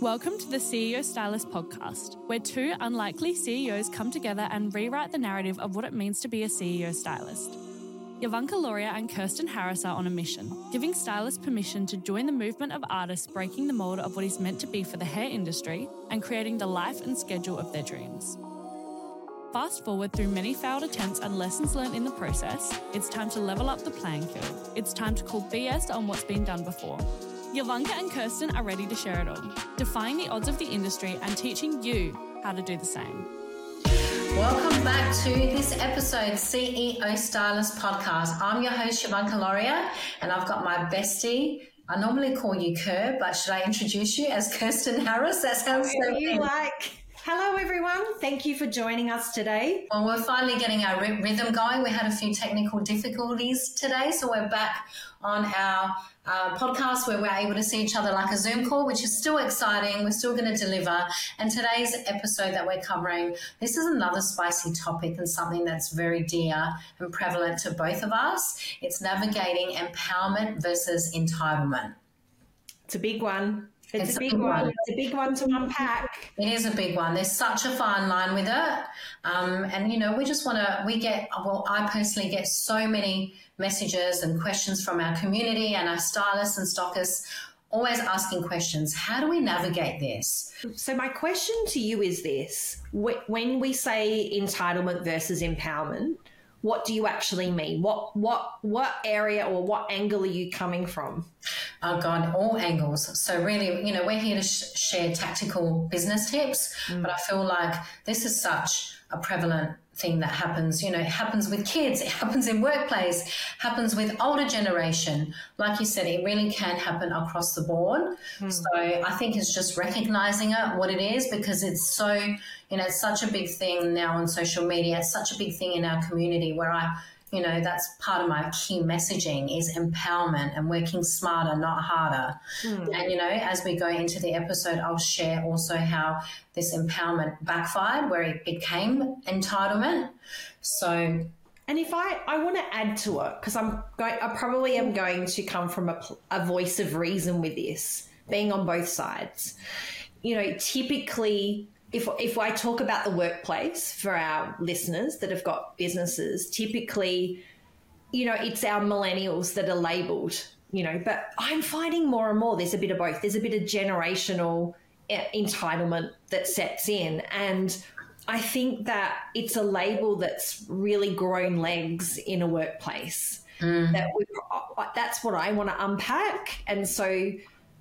Welcome to the CEO Stylist podcast, where two unlikely CEOs come together and rewrite the narrative of what it means to be a CEO stylist. Yovanka Loria and Kirsten Harris are on a mission, giving stylists permission to join the movement of artists breaking the mold of what is meant to be for the hair industry and creating the life and schedule of their dreams. Fast forward through many failed attempts and lessons learned in the process, it's time to level up the playing field. It's time to call BS on what's been done before. Yovanka and Kirsten are ready to share it all, defying the odds of the industry and teaching you how to do the same. Welcome back to this episode, CEO Stylist Podcast. I'm your host, Yovanka Loria, and I've got my bestie. I normally call you Kerr, but should I introduce you as Kirsten Harris? That sounds so you like. Hello, everyone. Thank you for joining us today. Well, we're finally getting our rhythm going. We had a few technical difficulties today, so we're back on our uh, podcast where we're able to see each other like a Zoom call, which is still exciting. We're still going to deliver. And today's episode that we're covering, this is another spicy topic and something that's very dear and prevalent to both of us. It's navigating empowerment versus entitlement. It's a big one. It's, it's a big, one. one. It's a big one to unpack. It is a big one. There's such a fine line with it. Um, and, you know, we just want to, we get, well, I personally get so many messages and questions from our community and our stylists and stockists always asking questions. How do we navigate this? So, my question to you is this when we say entitlement versus empowerment, what do you actually mean? What what what area or what angle are you coming from? Oh God, all angles. So really, you know, we're here to sh- share tactical business tips, mm. but I feel like this is such a prevalent thing that happens. You know, it happens with kids, it happens in workplace, happens with older generation. Like you said, it really can happen across the board. Mm. So I think it's just recognizing it, what it is, because it's so, you know, it's such a big thing now on social media. It's such a big thing in our community where I you know that's part of my key messaging is empowerment and working smarter not harder mm. and you know as we go into the episode i'll share also how this empowerment backfired where it became entitlement so and if I, I want to add to it, because I'm going, I probably am going to come from a, a voice of reason with this, being on both sides. You know, typically if if I talk about the workplace for our listeners that have got businesses, typically, you know, it's our millennials that are labelled, you know. But I'm finding more and more there's a bit of both. There's a bit of generational eh, entitlement that sets in, and I think that it's a label that's really grown legs in a workplace. Mm. That we, that's what I want to unpack, and so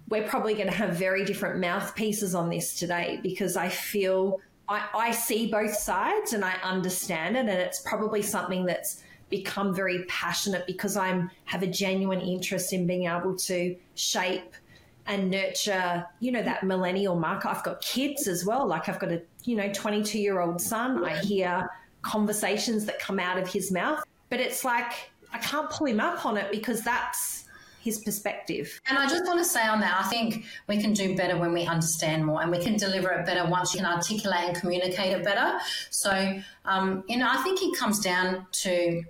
we're probably going to have very different mouthpieces on this today because I feel I, I see both sides and I understand it, and it's probably something that's become very passionate because I'm have a genuine interest in being able to shape and nurture, you know, that millennial market. I've got kids as well. Like I've got a, you know, 22 year old son. I hear conversations that come out of his mouth, but it's like I can't pull him up on it because that's his perspective. And I just want to say on that, I think we can do better when we understand more and we can deliver it better once you can articulate and communicate it better. So, um, you know, I think it comes down to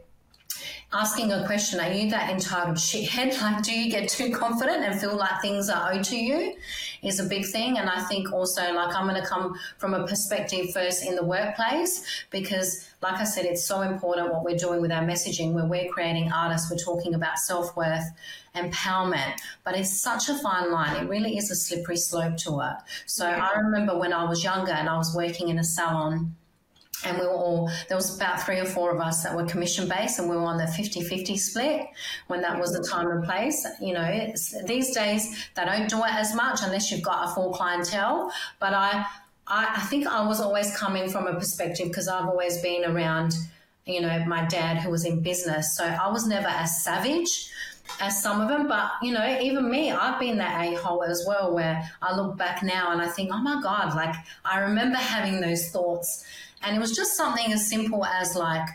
asking a question are you that entitled shithead like do you get too confident and feel like things are owed to you is a big thing. And i think also like i'm going to come from a perspective first in the workplace because like i said it's so important what we're doing with our messaging. Where we're creating artists we're talking about self-worth empowerment. But it's such a fine line. It really is a slippery slope to it. So i remember when i was younger and i was working in a salon and we were all there was about three or four of us that were commission based and we were on the 50-50 split when that was the time and place you know these days they don't do it as much unless you've got a full clientele but i i, I think i was always coming from a perspective because i've always been around you know my dad who was in business so i was never as savage as some of them. But, you know, even me, I've been that a hole as well, where I look back now and I think, oh my God, like I remember having those thoughts and it was just something as simple as like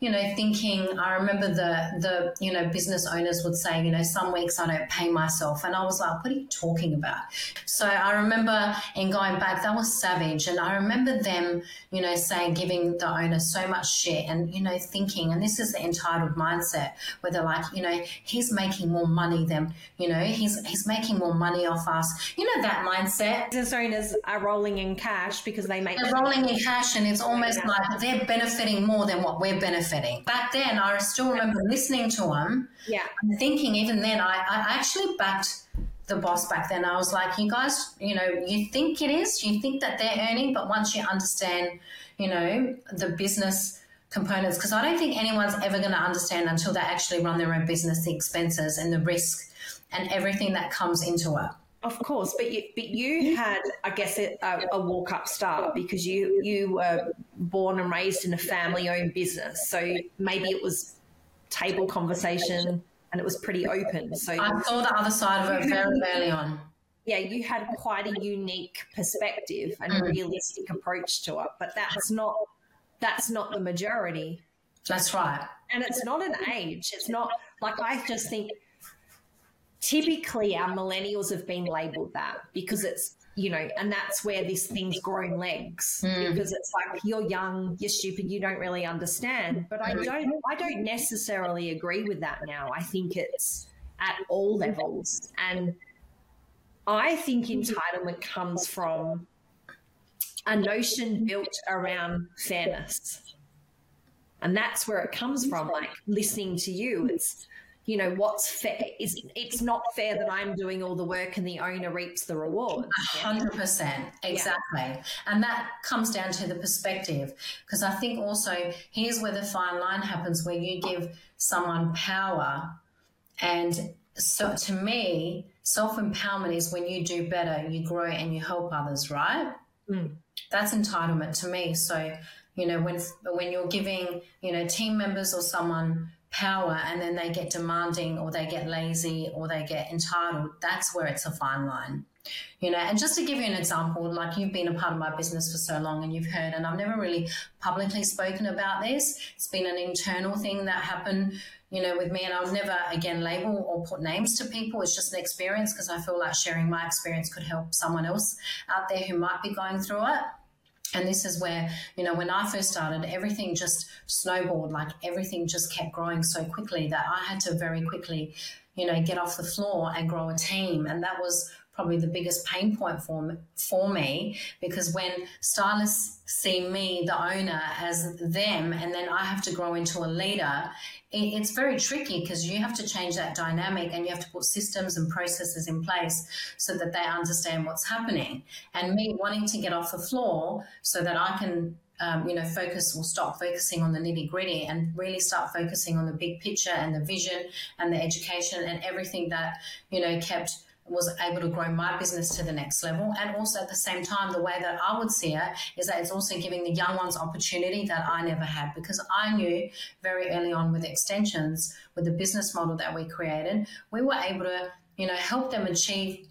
you know, thinking, I remember the, the, you know, business owners would say, you know, some weeks I don't pay myself. And I was like, what are you talking about? So I remember in going back, that was savage. And I remember them, you know, saying, giving the owner so much shit and, you know, thinking, and this is the entitled mindset where they're like, you know, he's making more money than, you know, he's, he's making more money off us. You know, that mindset. Business owners are rolling in cash because they make. They're rolling in cash and it's almost like they're benefiting more than what we're benefiting benefiting. Back then, I still remember listening to him yeah. and thinking, even then, I, I actually backed the boss back then. I was like, you guys, you know, you think it is, you think that they're earning, but once you understand, you know, the business components, because I don't think anyone's ever going to understand until they actually run their own business, the expenses and the risk and everything that comes into it. Of course, but you but you had, I guess, a, a walk up start because you you were born and raised in a family owned business, so maybe it was table conversation and it was pretty open. So I saw the other side of it very early on. Yeah, you had quite a unique perspective and mm. realistic approach to it, but that's not that's not the majority. That's right. And it's not an age. It's not like I just think typically our millennials have been labeled that because it's you know and that's where this thing's grown legs mm. because it's like you're young you're stupid you don't really understand. But i don't i don't necessarily agree with that now. I think it's at all levels. And i think entitlement comes from a notion built around fairness. And that's where it comes from like listening to you. It's you know what's fair is it's not fair that i'm doing all the work and the owner reaps the reward. 100% exactly yeah. and that comes down to the perspective. Because i think also here's where the fine line happens where you give someone power. And so to me self-empowerment is when you do better you grow and you help others right? Mm. that's entitlement to me. So you know when when you're giving you know team members or someone power and then they get demanding or they get lazy or they get entitled, that's where it's a fine line. You know, and just to give you an example, like you've been a part of my business for so long and you've heard, and I've never really publicly spoken about this. It's been an internal thing that happened, you know, with me, and I'll never again label or put names to people. It's just an experience because I feel like sharing my experience could help someone else out there who might be going through it. And this is where, you know, when I first started, everything just snowballed, like everything just kept growing so quickly that I had to very quickly, you know, get off the floor and grow a team. And that was probably the biggest pain point for me, for me because when stylists see me, the owner, as them, and then I have to grow into a leader, it's very tricky because you have to change that dynamic and you have to put systems and processes in place so that they understand what's happening. And me wanting to get off the floor so that I can um, you know, focus or stop focusing on the nitty gritty and really start focusing on the big picture and the vision and the education and everything that, you know, kept was able to grow my business to the next level. And also at the same time, the way that I would see it is that it's also giving the young ones opportunity that I never had because I knew very early on with extensions, with the business model that we created, we were able to, you know, help them achieve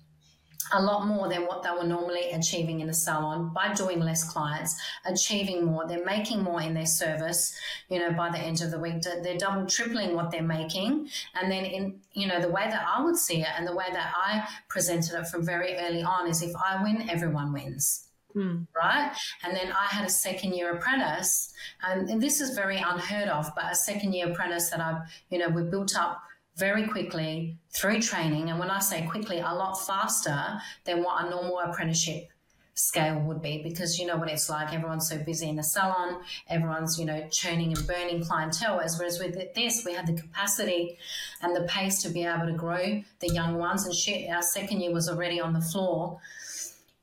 a lot more than what they were normally achieving in a salon by doing less clients, achieving more. They're making more in their service, you know, by the end of the week. They're double, tripling what they're making. And then in, you know, the way that I would see it and the way that I presented it from very early on is if I win, everyone wins. Mm. Right. And then I had a second year apprentice, and, and this is very unheard of, but a second year apprentice that I've, you know, we built up very quickly through training. And when I say quickly, a lot faster than what a normal apprenticeship scale would be. Because you know what it's like everyone's so busy in the salon everyone's you know churning and burning clientele as whereas with this we had the capacity and the pace to be able to grow the young ones. And shit our second year was already on the floor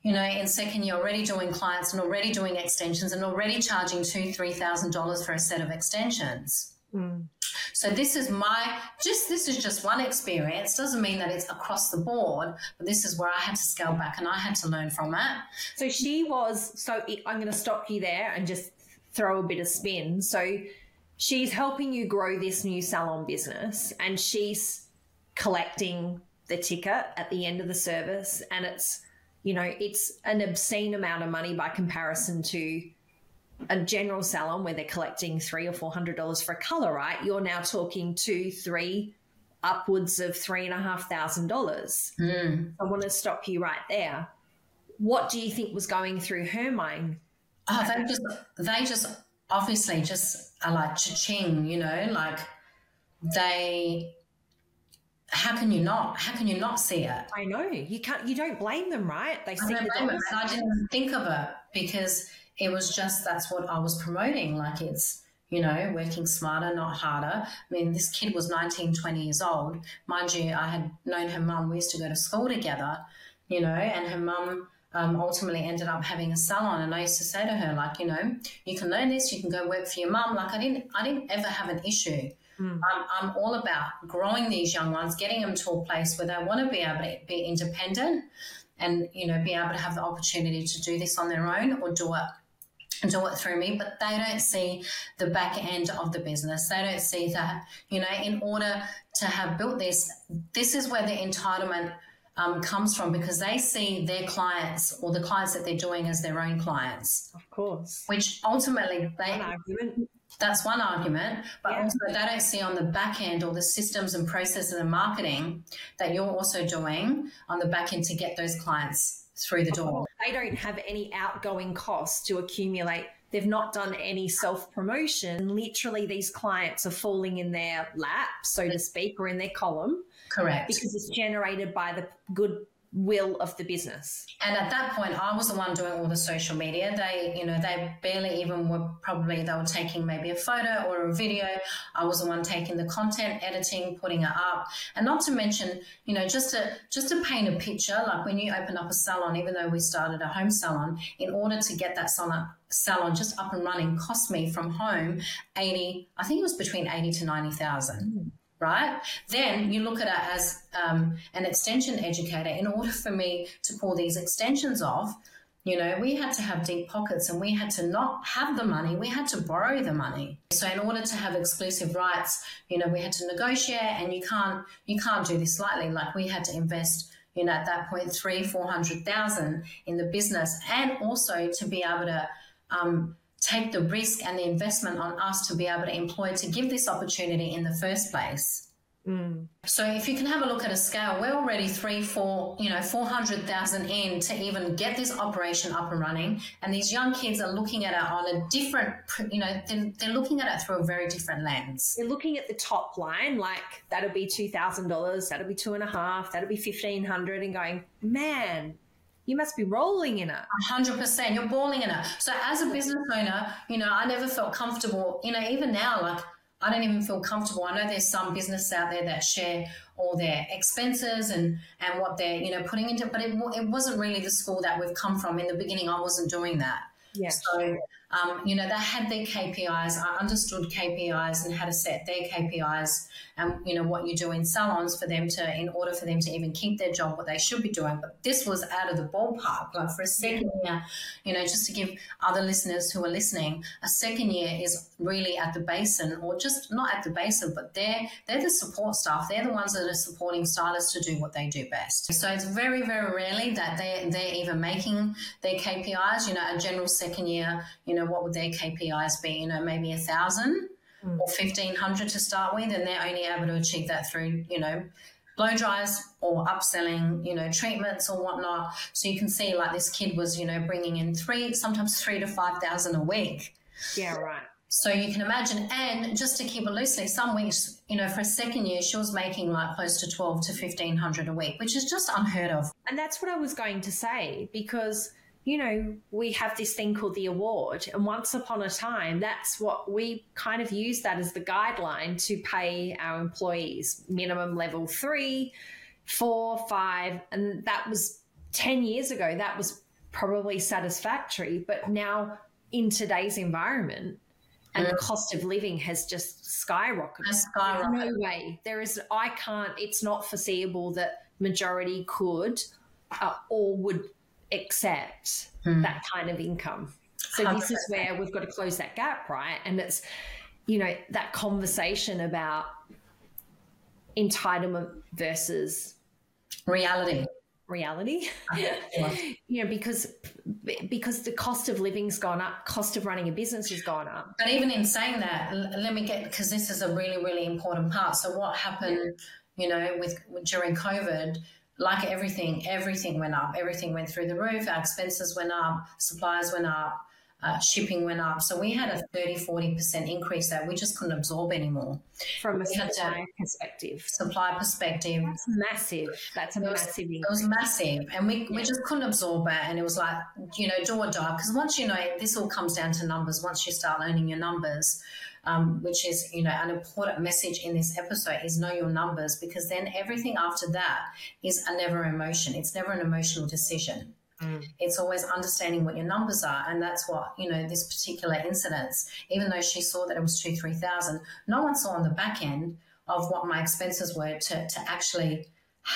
you know in second year already doing clients and already doing extensions and already charging two three thousand dollars for a set of extensions mm. So this is my just this is just one experience. Doesn't mean that it's across the board, but this is where I had to scale back and I had to learn from it. So she was. So I'm going to stop you there and just throw a bit of spin. So she's helping you grow this new salon business, and she's collecting the ticket at the end of the service, and it's you know it's an obscene amount of money by comparison to a general salon where they're collecting three or four hundred dollars for a color, right? You're now talking two, three, upwards of three and a half thousand dollars. Mm. I want to stop you right there. What do you think was going through her mind? Oh, they just they just obviously just are like cha-ching, you know, like they how can you not? How can you not see it? I know you can't. You don't blame them, right? They I see don't the blame it, I didn't think of it because it was just that's what I was promoting. Like it's, you know, working smarter, not harder. I mean, this kid was 19, 20 years old. Mind you, I had known her mum. We used to go to school together, you know, and her mum um, ultimately ended up having a salon. And I used to say to her, like, you know, you can learn this, you can go work for your mum. Like I didn't, I didn't ever have an issue. Mm. I'm, I'm all about growing these young ones, getting them to a place where they want to be able to be independent and you know be able to have the opportunity to do this on their own or do it do it through me but they don't see the back end of the business they don't see that you know in order to have built this this is where the entitlement um, comes from because they see their clients or the clients that they're doing as their own clients Of course. which ultimately they One argument. that's one argument, but Yeah. also they don't see on the back end all the systems and processes and marketing that you're also doing on the back end to get those clients through the door. They don't have any outgoing costs to accumulate. They've not done any self promotion. Literally, these clients are falling in their lap, so to speak, or in their column Correct. because it's generated by the goodwill of the business. And at that point, I was the one doing all the social media. They, you know, they barely even were probably, they were taking maybe a photo or a video. I was the one taking the content, editing, putting it up. And not to mention, you know, just to, just to paint a picture, like when you open up a salon, even though we started a home salon, in order to get that salon, salon just up and running cost me from home 80, I think it was between 80 to 90,000 mm. Right? Then you look at it as um, an extension educator. In order for me to pull these extensions off, you know, we had to have deep pockets and we had to not have the money, we had to borrow the money. So in order to have exclusive rights, you know, we had to negotiate and you can't you can't do this lightly. Like we had to invest you know, at that point, three, four hundred thousand in the business, and also to be able to um, take the risk and the investment on us to be able to employ to give this opportunity in the first place. Mm. So if you can have a look at a scale, we're already three, four, you know, four hundred thousand in to even get this operation up and running, and these young kids are looking at it on a different, you know, they're, they're looking at it through a very different lens. They're looking at the top line, like that'll be two thousand dollars, that'll be two and a half, that'll be fifteen hundred, and going, man, you must be rolling in it. hundred percent. You're balling in it. So as a business owner, you know, I never felt comfortable. You know, even now, like I don't even feel comfortable. I know there's some business out there that share all their expenses and and what they're you know putting into, but it it wasn't really the school that we've come from. In the beginning, I wasn't doing that. Yeah. So, um, you know, they had their KPIs. I understood KPIs and how to set their KPIs and, you know, what you do in salons for them to, in order for them to even keep their job, what they should be doing. But this was out of the ballpark. Like for a second year, you know, just to give other listeners who are listening, a second year is really at the basin or just not at the basin, but they're, they're the support staff. They're the ones that are supporting stylists to do what they do best. So it's very, very rarely that they, they're even making their KPIs, you know, a general second year, you know, what would their KPIs be? You know, maybe a thousand hmm. or fifteen hundred to start with, and they're only able to achieve that through, you know, blow dries or upselling, you know, treatments or whatnot. So you can see like this kid was, you know, bringing in three, sometimes three to five thousand a week. Yeah, right. So you can imagine, and just to keep it loosely, some weeks, you know, for a second year, she was making like close to twelve to fifteen hundred a week, which is just unheard of. And that's what I was going to say because, you know, we have this thing called the award. And once upon a time, that's what we kind of use that as the guideline to pay our employees minimum level three, four, five. And that was 10 years ago, that was probably satisfactory. But now in today's environment, and the cost of living has just skyrocketed. Has skyrocketed. no way. There is, I can't, it's not foreseeable that majority could uh, or would accept hmm. that kind of income. So this is where we've got to close that gap, right? And it's, you know, that conversation about entitlement versus Reality. reality. you know, because because the cost of living's gone up, cost of running a business has gone up. But even in saying that, let me get because this is a really really important part. So what happened, you know, with during COVID? Like everything, everything went up. Everything went through the roof. Our expenses went up. Supplies went up uh, shipping went up. So we had a 30, 40% increase that we just couldn't absorb anymore. From a supply perspective. Supply perspective. That's massive. That's a it was, massive increase. It was massive. And we, yeah. we just couldn't absorb it. And it was like, you know, do or die. Because once you know, this all comes down to numbers. Once you start learning your numbers, um, which is, you know, an important message in this episode is know your numbers because then everything after that is a never emotion. It's never an emotional decision. Mm. It's always understanding what your numbers are. And that's what, you know, this particular incidence, even though she saw that it was two, 3,000, no one saw on the back end of what my expenses were to, to actually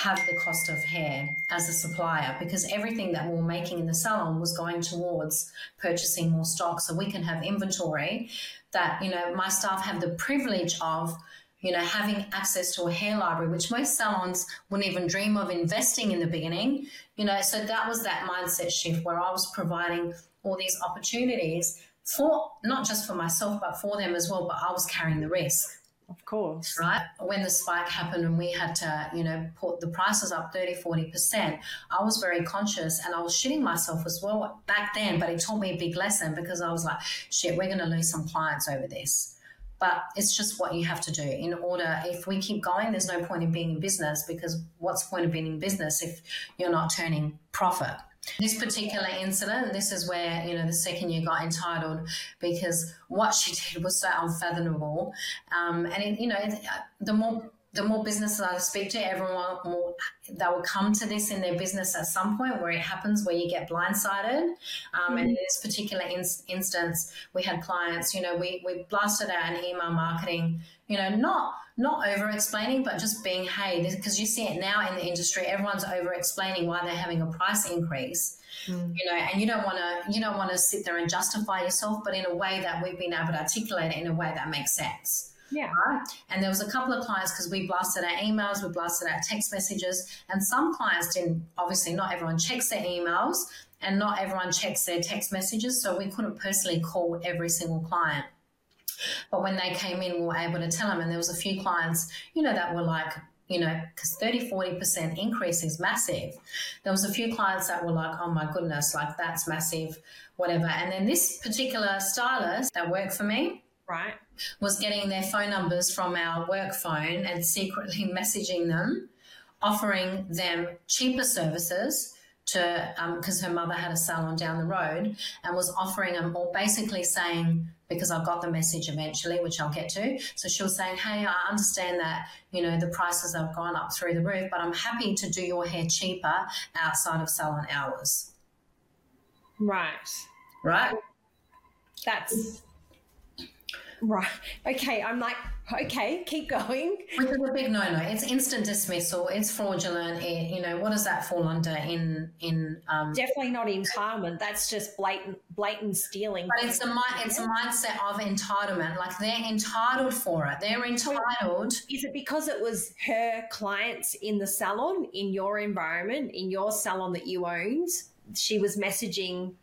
have the cost of hair as a supplier because everything that we were making in the salon was going towards purchasing more stock so we can have inventory that, you know, my staff have the privilege of you know, having access to a hair library, which most salons wouldn't even dream of investing in the beginning, you know, so that was that mindset shift where I was providing all these opportunities for not just for myself, but for them as well, but I was carrying the risk. Of course. Right. When the spike happened and we had to, you know, put the prices up 30, 40%, I was very conscious and I was shitting myself as well back then, but it taught me a big lesson because I was like, shit, we're going to lose some clients over this but it's just what you have to do in order if we keep going there's no point in being in business because what's the point of being in business if you're not turning profit this particular incident this is where you know the second year got entitled because what she did was so unfathomable um, and it, you know the more the more businesses I speak to, everyone will they will come to this in their business at some point where it happens where you get blindsided. Um, mm-hmm. And in this particular in- instance, we had clients. You know, we we blasted out an email marketing. You know, not not over explaining, but just being hey, because you see it now in the industry, everyone's over explaining why they're having a price increase. Mm. You know, and you don't want to you don't want to sit there and justify yourself, but in a way that we've been able to articulate it in a way that makes sense. Yeah. Right. And there was a couple of clients because we blasted our emails, we blasted our text messages, and some clients didn't. Obviously, not everyone checks their emails, and not everyone checks their text messages, so we couldn't personally call every single client. But when they came in, we were able to tell them, and there was a few clients, you know, that were like, you know, because 30, 40% increase is massive. There was a few clients that were like, oh my goodness, like that's massive, whatever. And then this particular stylist that worked for me, right was getting their phone numbers from our work phone and secretly messaging them offering them cheaper services to because um, her mother had a salon down the road and was offering them or basically saying because I got the message eventually, which I'll get to. So she was saying, Hey, I understand that, you know, the prices have gone up through the roof, but I'm happy to do your hair cheaper outside of salon hours. Right. Right. That's Right. Okay. I'm like, okay, keep going. Which is a big no-no. It's instant dismissal. It's fraudulent. It, you know, what does that fall under in in? Um, Definitely not entitlement. That's just blatant blatant stealing. But it's a it's a mindset of entitlement. Like they're entitled for it. They're entitled. Is it because it was her clients in the salon in your environment in your salon that you owned? She was messaging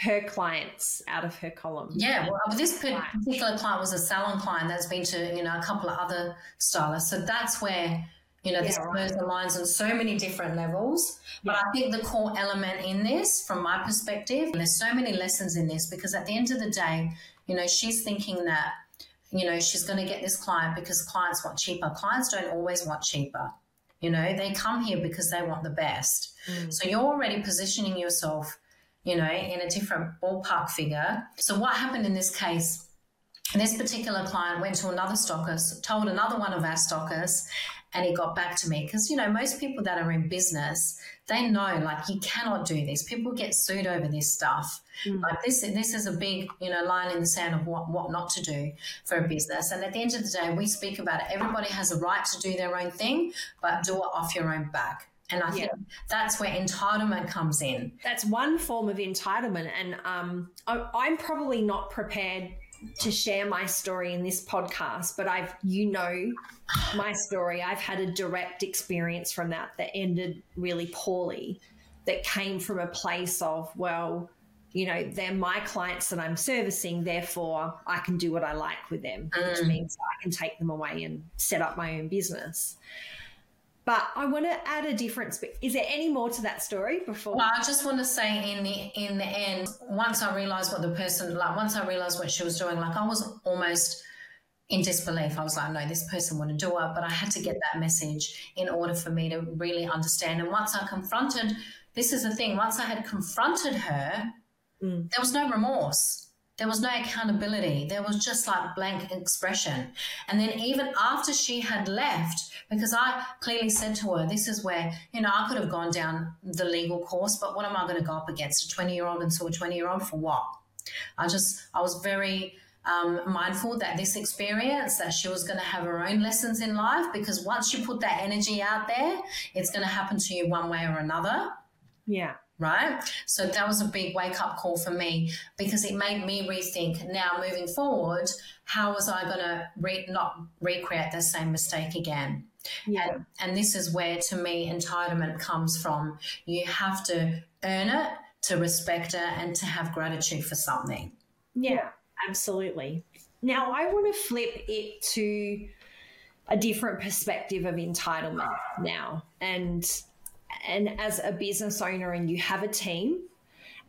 her clients out of her column. Yeah, well, this particular client was a salon client that's been to you know a couple of other stylists. So that's where you know this yeah, blurs the lines on so many different levels. Yeah. But I think the core element in this, from my perspective, there's so many lessons in this because at the end of the day, you know, she's thinking that you know she's going to get this client because clients want cheaper. Clients don't always want cheaper. You know, they come here because they want the best. Mm. So you're already positioning yourself you know, in a different ballpark figure. So what happened in this case? This particular client went to another stockist, told another one of our stockists, and he got back to me because you know most people that are in business they know like you cannot do this people get sued over this stuff mm. like this this is a big you know line in the sand of what what not to do for a business and at the end of the day we speak about it everybody has a right to do their own thing but do it off your own back and I think yeah. that's where entitlement comes in. That's one form of entitlement. And um, I, I'm probably not prepared to share my story in this podcast, but I've, you know, my story. I've had a direct experience from that that ended really poorly, that came from a place of, well, you know, they're my clients that I'm servicing, therefore I can do what I like with them, mm. which means I can take them away and set up my own business. But I want to add a difference. Is there any more to that story before? Well, I just want to say in the in the end, once I realized what the person like, once I realized what she was doing, like I was almost in disbelief. I was like, no, this person wouldn't do it. But I had to get that message in order for me to really understand. And once I confronted, this is the thing. Once I had confronted her, mm. there was no remorse. There was no accountability. There was just like blank expression. And then even after she had left, because I clearly said to her, this is where, you know, I could have gone down the legal course, but what am I going to go up against? A 20 year old and so a 20 year old for what? I just, I was very, um, mindful that this experience that she was going to have her own lessons in life because once you put that energy out there it's going to happen to you one way or another yeah right? So that was a big wake up call for me because it made me rethink now moving forward, how was I going to re- not recreate the same mistake again? Yeah. And, and this is where, to me, entitlement comes from. You have to earn it to respect it and to have gratitude for something. Yeah, absolutely. Now, I want to flip it to a different perspective of entitlement now. And and as a business owner and you have a team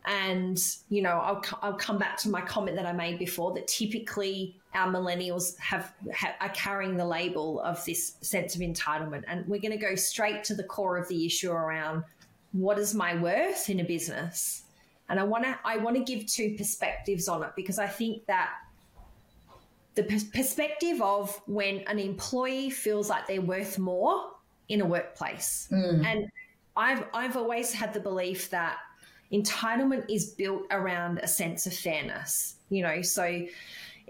and you know I'll, I'll come back to my comment that i made before that typically our millennials have, have are carrying the label of this sense of entitlement. And we're going to go straight to the core of the issue around what is my worth in a business? And i want to i want to give two perspectives on it because i think that the perspective of when an employee feels like they're worth more in a workplace. Mm. and I've I've always had the belief that entitlement is built around a sense of fairness. You know, so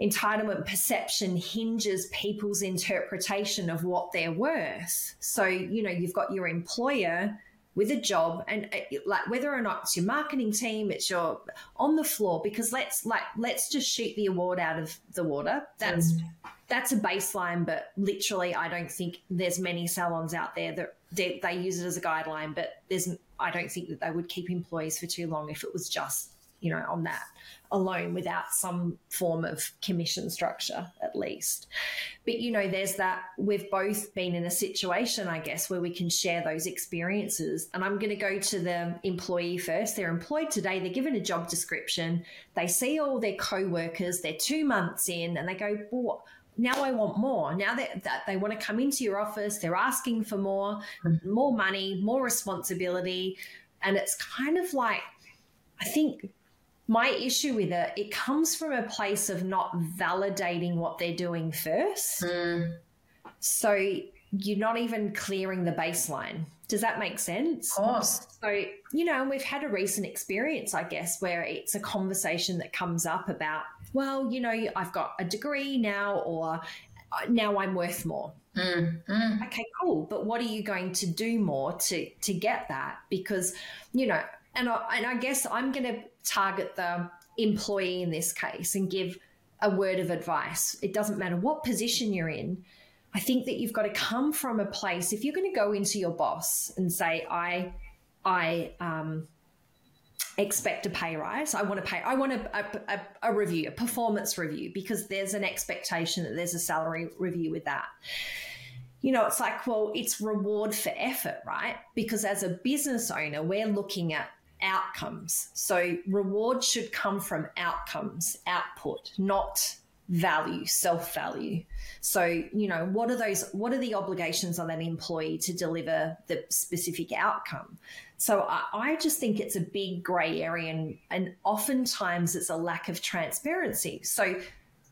entitlement perception hinges people's interpretation of what they're worth. So, you know, you've got your employer with a job and uh, like whether or not it's your marketing team it's your on the floor because let's like let's just shoot the award out of the water that's mm. that's a baseline but literally i don't think there's many salons out there that they, they use it as a guideline, but there's I don't think that they would keep employees for too long if it was just you know on that alone without some form of commission structure at least. But you know, there's that we've both been in a situation, I guess, where we can share those experiences. And I'm going to go to the employee first. They're employed today, they're given a job description, they see all their co workers, they're two months in, and they go, well, now I want more. Now that, that they want to come into your office, they're asking for more, more money, more responsibility. And it's kind of like, I think my issue with it, it comes from a place of not validating what they're doing first. Mm. So you're not even clearing the baseline. Does that make sense? Of course. So, you know, we've had a recent experience, I guess, where it's a conversation that comes up about, well, you know, I've got a degree now, or uh, now I'm worth more. Mm, mm. Okay, cool. But what are you going to do more to to get that? Because, you know, and I, and I guess I'm going to target the employee in this case and give a word of advice. It doesn't matter what position you're in I think that you've got to come from a place. If you're going to go into your boss and say, "I, I um, expect a pay rise. I want to pay. I want a, a, a, review, a performance review, because there's an expectation that there's a salary review with that." You know, it's like, well, it's reward for effort, right? Because as a business owner, we're looking at outcomes. So reward should come from outcomes, output, not value, self value. So, you know, what are those, what are the obligations on that employee to deliver the specific outcome? So I, I just think it's a big grey area and, and oftentimes it's a lack of transparency. So,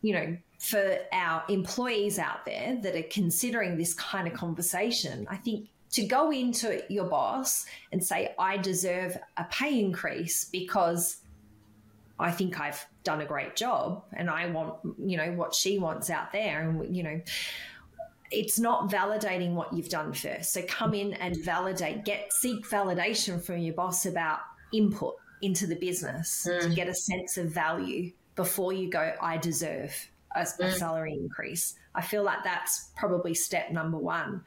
you know, for our employees out there that are considering this kind of conversation, I think to go into your boss and say, I deserve a pay increase because I think I've done a great job and I want, you know, what she wants out there. And, you know, it's not validating what you've done first. So come in and validate, get, seek validation from your boss about input into the business mm. to get a sense of value before you go, I deserve a, Mm. salary increase. I feel like that's probably step number one.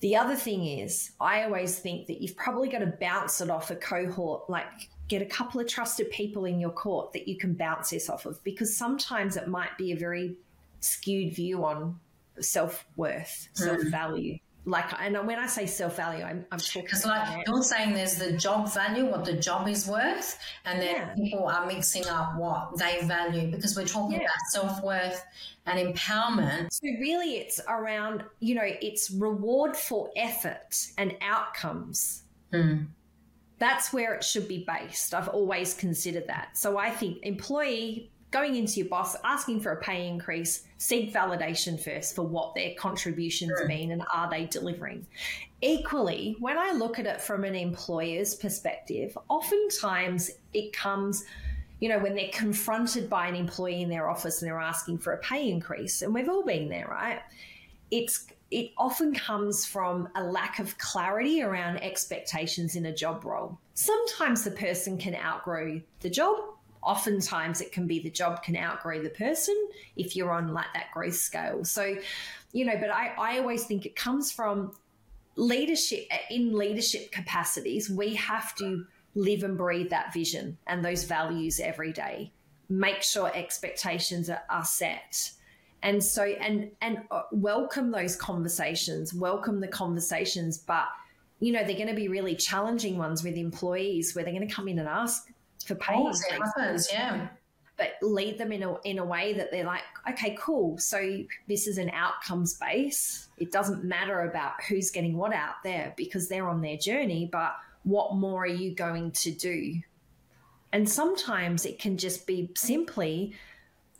The other thing is, I always think that you've probably got to bounce it off a cohort, like get a couple of trusted people in your court that you can bounce this off of, because sometimes it might be a very skewed view on self worth, hmm. self value. Like, and when I say self value, I'm, I'm talking Because, like you're saying, there's the job value, what the job is worth, and then Yeah. people are mixing up what they value because we're talking Yeah. about self worth and empowerment. So really, it's around you know it's reward for effort and outcomes. Hmm. That's where it should be based. I've always considered that. So I think employee going into your boss asking for a pay increase, seek validation first for what their contributions mean and are they delivering. Equally, when I look at it from an employer's perspective, oftentimes it comes you know, when they're confronted by an employee in their office and they're asking for a pay increase, and we've all been there, right? It's it often comes from a lack of clarity around expectations in a job role. Sometimes the person can outgrow the job. Oftentimes it can be the job can outgrow the person if you're on like that growth scale. So, you know, but I, I always think it comes from leadership in leadership capacities. We have to live and breathe that vision and those values every day. Make sure expectations are, are set. And so, and and uh, welcome those conversations. Welcome the conversations, but you know they're going to be really challenging ones with employees where they're going to come in and ask for. Of course, it happens, yeah. but lead them in a, in a way that they're like, okay, cool. So this is an outcomes base. It doesn't matter about who's getting what out there because they're on their journey, but what more are you going to do? And sometimes it can just be simply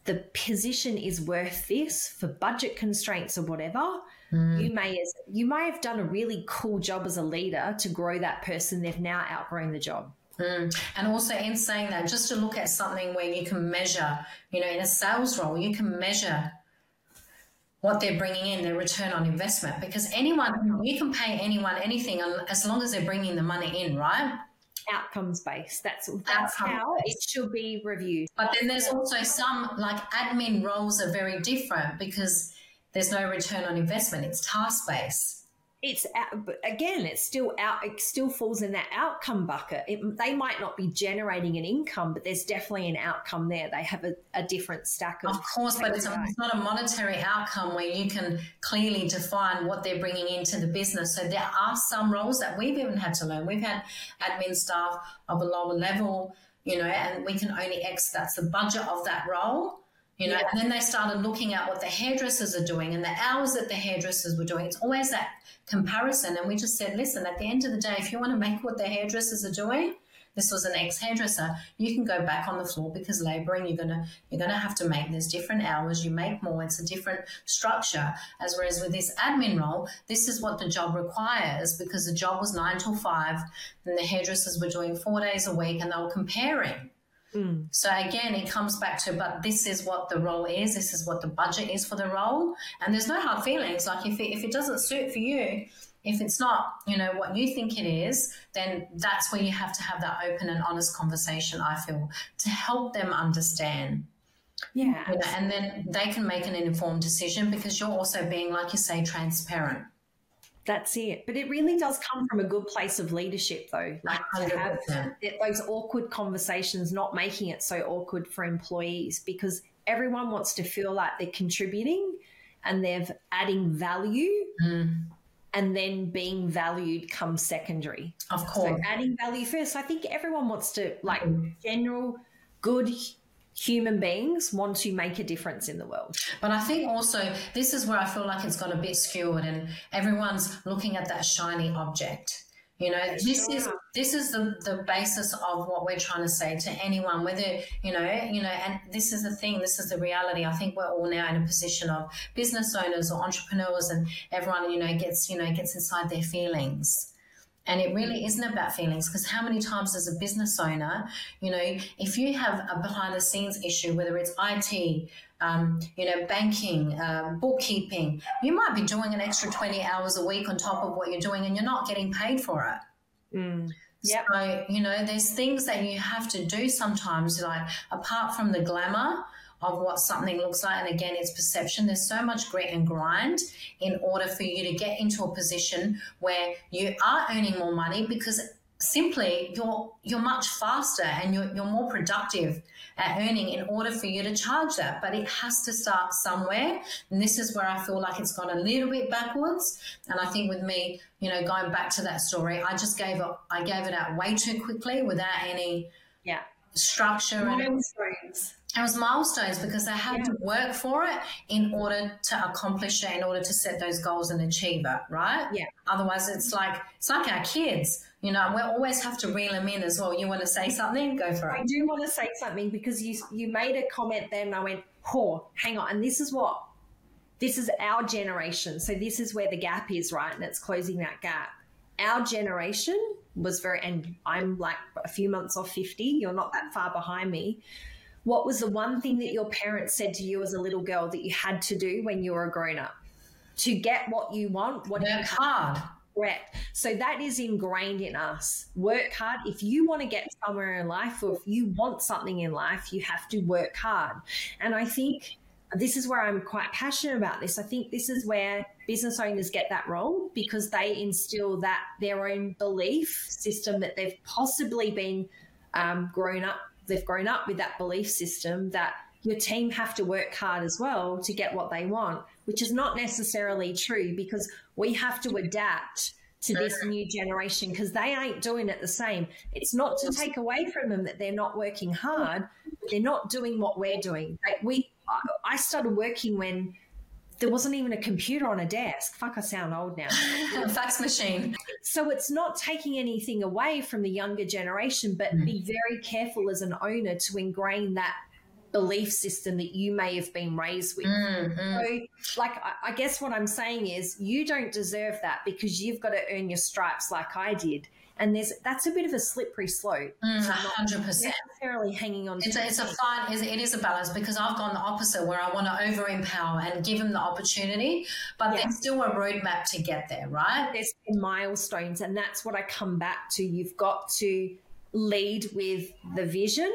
the position is worth this for budget constraints or whatever. Hmm. You may as you may have done a really cool job as a leader to grow that person. They've now outgrown the job. Mm. And also, in saying that, just to look at something where you can measure, you know, in a sales role, you can measure what they're bringing in, their return on investment, because anyone, you can pay anyone anything as long as they're bringing the money in, right? outcomes based. That's that's how it should be reviewed. But then there's also some, like admin roles are very different because there's no return on investment, it's task based. It's again, it's still out. It still falls in that outcome bucket. It, they might not be generating an income, but there's definitely an outcome there. They have a, a different stack of. Of course, but it's, it's not a monetary outcome where you can clearly define what they're bringing into the business. So there are some roles that we've even had to learn. We've had admin staff of a lower level, you know, and we can only X that's the budget of that role. You know, Yeah. and then they started looking at what the hairdressers are doing and the hours that the hairdressers were doing. It's always that comparison. And we just said, listen, at the end of the day, if you want to make what the hairdressers are doing, this was an ex hairdresser, you can go back on the floor because laboring, you're gonna you're gonna have to make there's different hours, you make more, it's a different structure. As whereas with this admin role, this is what the job requires because the job was nine till five, and the hairdressers were doing four days a week and they were comparing. Mm. So again, it comes back to, but this is what the role is. This is what the budget is for the role, and there's no hard feelings. Like if it, if it doesn't suit for you, if it's not, you know, what you think it is, then that's where you have to have that open and honest conversation. I feel to help them understand, Yeah, you know, and then they can make an informed decision because you're also being, like you say, transparent. That's it. But it really does come from a good place of leadership, though. Like to have 100%. it- those awkward conversations, not making it so awkward for employees because everyone wants to feel like they're contributing and they're adding value. Mm. And then being valued comes secondary. Of course. So course. adding value first. I think everyone wants to, like, mm-hmm. general good human beings want to make a difference in the world. But I think also this is where I feel like it's got a bit skewed and everyone's looking at that shiny object. You know, this is this is the, the basis of what we're trying to say to anyone, whether, you know, you know, and this is the thing, this is the reality. I think we're all now in a position of business owners or entrepreneurs and everyone, you know, gets, you know, gets inside their feelings. And it really isn't about feelings because how many times as a business owner, you know, if you have a behind the scenes issue, whether it's IT, um, you know, banking, um, bookkeeping, you might be doing an extra 20 hours a week on top of what you're doing and you're not getting paid for it. Yep. So, you know, there's things that you have to do sometimes, like apart from the glamour of what something looks like, and again, it's perception, there's so much grit and grind in order for you to get into a position where you are earning more money because simply you're you're much faster and you're, you're more productive at earning in order for you to charge that. But it has to start somewhere. And this is where i feel like it's gone a little bit backwards. And i think with me you know going back to that story i just gave it i gave it out way too quickly without any Yeah. structure and Milestones. It was milestones because they had to work for it in order to accomplish it, in order to set those goals and achieve it, right? Yeah. Otherwise, it's like it's like our kids. You know, we always have to reel them in as well. You want to say something? Go for it. I do want to say something because you you made a comment then and I went, oh, hang on. And this is what this is our generation. So this is where the gap is, right? And it's closing that gap. Our generation was very and I'm like a few months off 50. You're not that far behind me. What was the one thing that your parents said to you as a little girl that you had to do when you were a grown up? To get what you want, what Work hard. Correct. So that is ingrained in us. Work hard. If you want to get somewhere in life or if you want something in life, you have to work hard. And I think this is where I'm quite passionate about this. I think this is where business owners get that wrong because they instill that their own belief system that they've possibly been um, grown up, they've grown up with that belief system that your team have to work hard as well to get what they want, which is not necessarily true because we have to adapt to this new generation because they ain't doing it the same. It's not to take away from them that they're not working hard, they're not doing what we're doing. Like we, I- I started working when there wasn't even a computer on a desk. Fuck, I sound old now. Fax machine. So it's not taking anything away from the younger generation, but be mm. very careful as an owner to ingrain that belief system that you may have been raised with. Mm-hmm. So, like, I, I guess what I'm saying is you don't deserve that because you've got to earn your stripes like I did. And there's that's a bit of a slippery slope. Mm, hundred percent. necessarily hanging on to It's a, it's a fine, it is a balance because I've gone the opposite where I want to over empower and give them the opportunity, but Yeah. there's still a roadmap to get there, right? there's milestones and that's what i come back to you've got to lead with the vision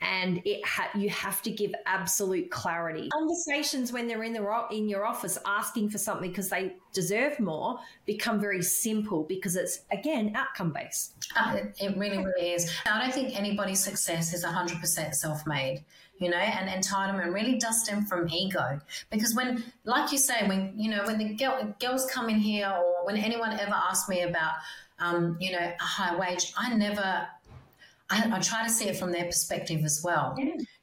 and it ha- you have to give absolute clarity conversations when they're in the ro- in your office asking for something because they deserve more become very simple because it's again outcome based Uh, It, it really, really is. I don't think anybody's success is 100% self made, you know, and entitlement really does stem from ego. Because when, like you say, when, you know, when the girl, girls come in here or when anyone ever asks me about, um, you know, a high wage, I never, I, I try to see it from their perspective as well.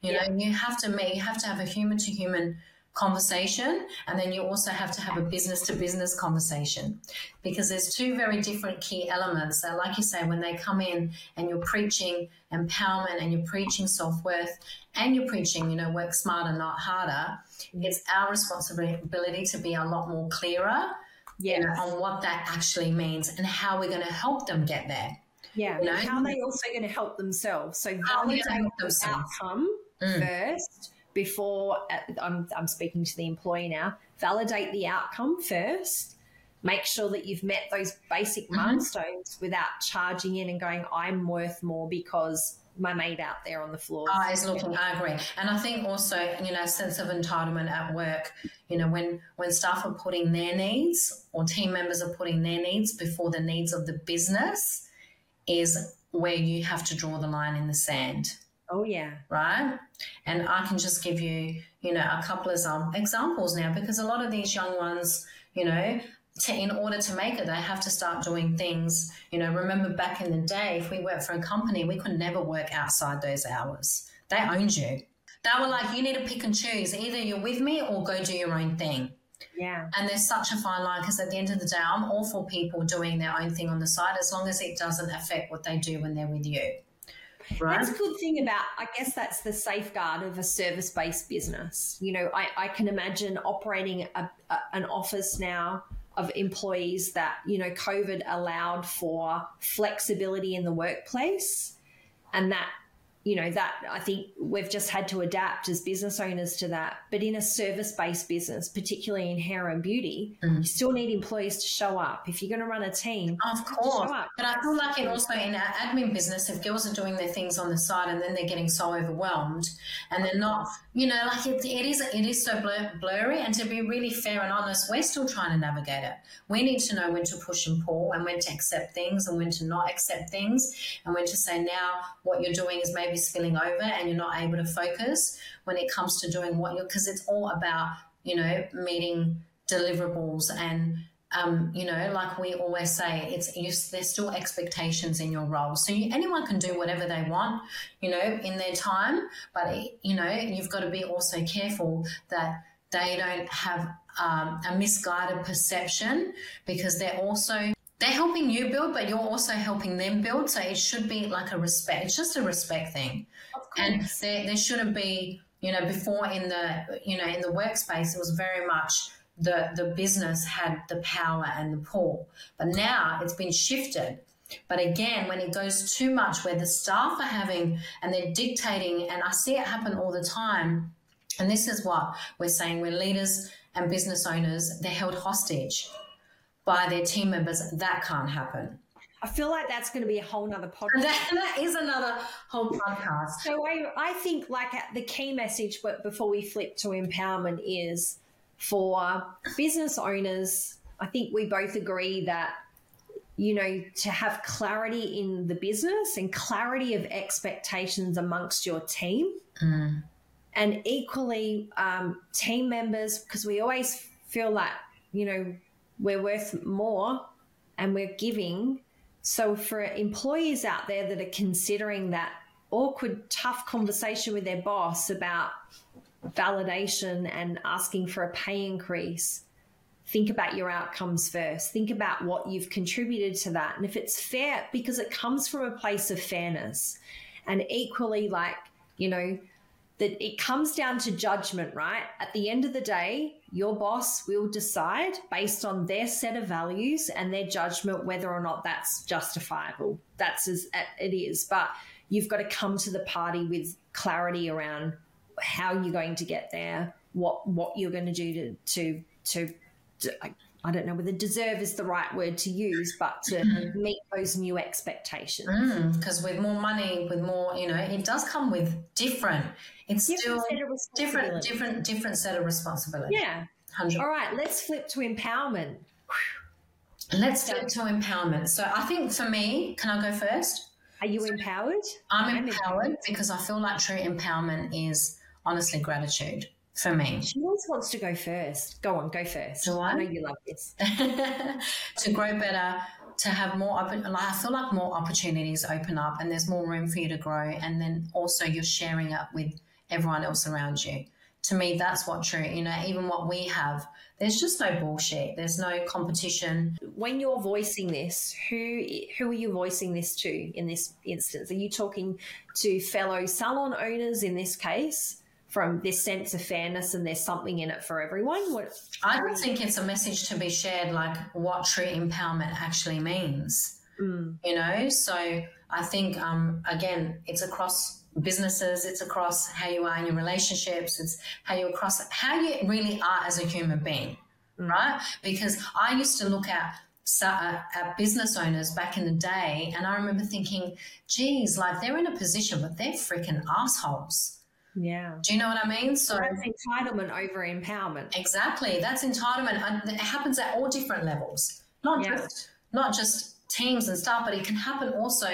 You know, you have to meet, you have to have a human to human conversation, and then you also have to have a business to business conversation. Because there's two very different key elements. That, like you say, when they come in and you're preaching empowerment and you're preaching self worth and you're preaching, you know, work smarter, not harder, mm. it's our responsibility to be a lot more clearer yeah on what that actually means and how we're going to help them get there. Yeah You know? how are they also going to help themselves so How are they validate gonna the themselves? outcome first before uh, I'm, I'm speaking to the employee now validate the outcome first make sure that you've met those basic milestones without charging in and going i'm worth more because my mate out there on the floor Oh, is looking. I agree, and I think also, you know, a sense of entitlement at work. You know, when when staff are putting their needs or team members are putting their needs before the needs of the business, is where you have to draw the line in the sand, oh yeah right? And I can just give you, you know, a couple of um, examples now because a lot of these young ones, you know. To, in order to make it, they have to start doing things. You know, remember back in the day, if we worked for a company, we could never work outside those hours. They owned you. They were like, you need to pick and choose. Either you're with me or go do your own thing. Yeah And there's such a fine line because at the end of the day, I'm all for people doing their own thing on the side as long as it doesn't affect what they do when they're with you. Right? That's a good thing about, I guess that's the safeguard of a service based business. You know, I, I can imagine operating a, a, an office now of employees that, you know, COVID allowed for flexibility in the workplace and that you know that i think we've just had to adapt as business owners to that. But in a service-based business particularly in hair and beauty mm. you still need employees to show up. If you're going to run a team of course. but i feel like in also in our admin business if girls are doing their things on the side and then they're getting so overwhelmed and they're not you know like it, it is it is so blur, blurry. And to be really fair and honest we're still trying to navigate it. We need to know when to push and pull and when to accept things and when to not accept things and when to say now what you're doing is maybe spilling over and you're not able to focus when it comes to doing what you're because it's all about you know meeting deliverables and um, you know, like we always say, it's you, there's still expectations in your role. So you, anyone can do whatever they want, you know, in their time. But you know, you've got to be also careful that they don't have um, a misguided perception because they're also they're helping you build, but you're also helping them build. So it should be like a respect. It's just a respect thing, and there, there shouldn't be, you know, before in the, you know, in the workspace, it was very much the the business had the power and the pull, but now it's been shifted. But again, when it goes too much, where the staff are having and they're dictating, and I see it happen all the time. And this is what we're saying: we're leaders and business owners. They're held hostage by their team members, that can't happen. I feel like that's going to be a whole nother podcast. That, that is another whole podcast. So I, I think like the key message before we flip to empowerment is for business owners. I think we both agree that you know to have clarity in the business and clarity of expectations amongst your team, mm. and equally um, team members because we always feel like you know we're worth more and we're giving. So, for employees out there that are considering that awkward, tough conversation with their boss about validation and asking for a pay increase, think about your outcomes first. Think about what you've contributed to that. And if it's fair, because it comes from a place of fairness. And equally, like, you know, that it comes down to judgment, right? At the end of the day, your boss will decide based on their set of values and their judgment whether or not that's justifiable. That's as it is. But you've got to come to the party with clarity around how you're going to get there, what what you're going to do to to to, to I don't know whether deserve is the right word to use, but to mm-hmm. meet those new expectations. Because mm, with more money, with more, you know, it does come with different. It's different still different, different, different set of responsibility. Yeah. 100 All right, let's flip to empowerment. Let's flip to empowerment. So I think for me, can I go first? Are you empowered? I'm, I'm empowered, empowered because I feel like true empowerment is honestly gratitude for me. She always wants to go first. Go on, go first. Do I? I know you love this. to grow better, to have more open, like I feel like more opportunities open up and there's more room for you to grow. And then also you're sharing up with everyone else around you. To me, that's what true, you know, even what we have, there's just no bullshit. There's no competition. When you're voicing this, who who are you voicing this to in this instance? Are you talking to fellow salon owners in this case? From this sense of fairness and there's something in it for everyone? What, I don't think it's a message to be shared like what true empowerment actually means. Mm. You know, so I think um, again, it's across businesses, it's across how you are in your relationships, it's how you across how you really are as a human being, mm. right? Because I used to look at uh, at business owners back in the day, and I remember thinking, geez, like they're in a position, but they're freaking assholes yeah. Do you know what I mean? So that's entitlement over empowerment. Exactly. That's entitlement. And it happens at all different levels. Not yeah. just not just teams and stuff, but it can happen also,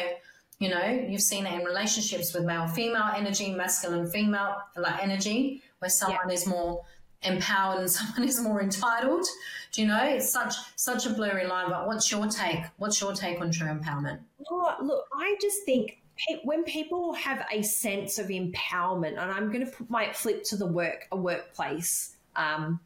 you know, you've seen it in relationships with male female energy, masculine female like energy, where someone yeah. is more empowered and someone is more entitled. Do you know? It's such such a blurry line, but what's your take? What's your take on true empowerment? Oh, look, I just think when people have a sense of empowerment, and I'm going to put my flip to the work a workplace um,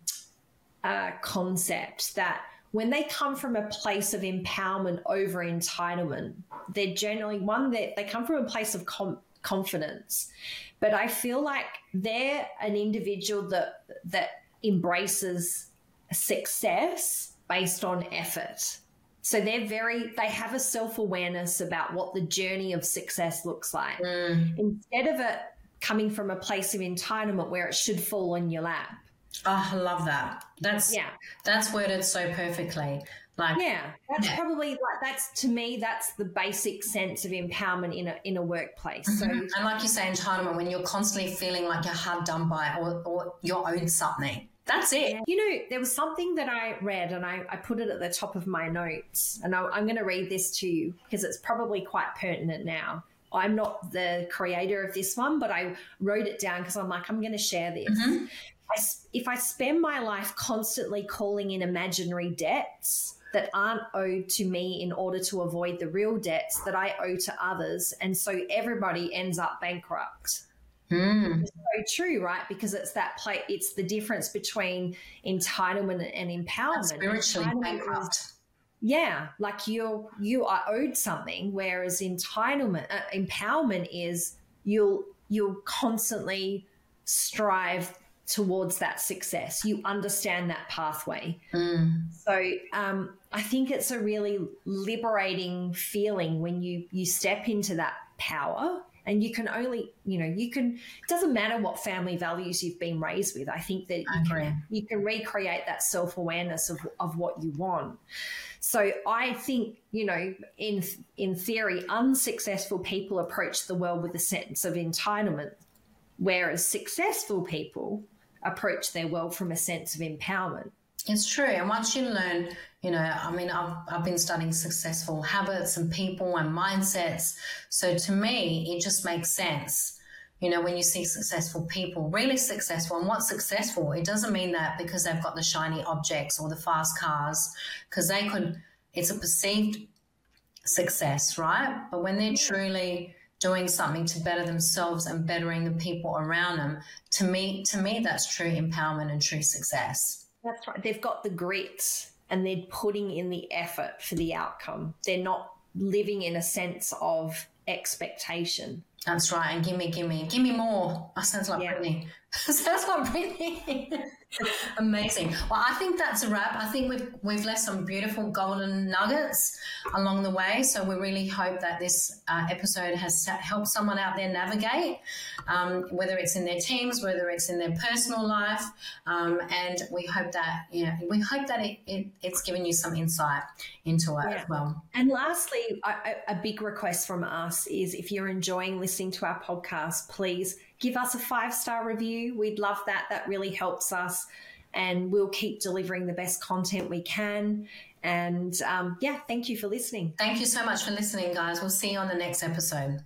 uh, concept that when they come from a place of empowerment over entitlement, they're generally one that they come from a place of com- confidence. But I feel like they're an individual that that embraces success based on effort So they're very, they have a self awareness about what the journey of success looks like. Mm. Instead of it coming from a place of entitlement where it should fall in your lap. Oh, I love that. That's yeah. That's worded so perfectly. Like yeah, that's yeah. probably like that's to me that's the basic sense of empowerment in a in a workplace. Mm-hmm. So and like you say, entitlement when you're constantly feeling like you're hard done by or or you're owed something. That's it. You know, there was something that I read and I, I put it at the top of my notes, and I, I'm going to read this to you because it's probably quite pertinent now. I'm not the creator of this one, but I wrote it down because I'm like, I'm going to share this. Mm-hmm. I, if I spend my life constantly calling in imaginary debts that aren't owed to me in order to avoid the real debts that I owe to others, and so everybody ends up bankrupt. Mm. It's so true, right? Because it's that play. It's the difference between entitlement and empowerment. Spiritually bankrupt yeah like you're you are owed something whereas entitlement uh, empowerment is you'll you'll constantly strive towards that success you understand that pathway mm. so um, i think it's a really liberating feeling when you you step into that power and you can only you know you can it doesn't matter what family values you've been raised with i think that you can you can recreate that self-awareness of, of what you want so I think, you know, in in theory, unsuccessful people approach the world with a sense of entitlement, whereas successful people approach their world from a sense of empowerment. It's true. And once you learn, you know, I mean, I've, I've been studying successful habits and people and mindsets. So to me, it just makes sense. You know, when you see successful people, really successful, and what's successful, it doesn't mean that because they've got the shiny objects or the fast cars, because they could, it's a perceived success, right? But when they're truly doing something to better themselves and bettering the people around them, to me, to me, that's true empowerment and true success. That's right. They've got the grit and they're putting in the effort for the outcome. They're not living in a sense of expectation. That's right. And gimme, gimme, gimme more. That sounds like yeah. Britney. sounds like Britney. Amazing. Well, I think that's a wrap. I think we've we've left some beautiful golden nuggets along the way. So we really hope that this uh, episode has helped someone out there navigate, um, whether it's in their teams, whether it's in their personal life, um, and we hope that yeah, we hope that it, it, it's given you some insight into it yeah. as well. And lastly, a, a big request from us is if you're enjoying listening to our podcast, please give us a five star review. We'd love that. That really helps us. And we'll keep delivering the best content we can. And um, yeah, thank you for listening. Thank you so much for listening, guys. We'll see you on the next episode.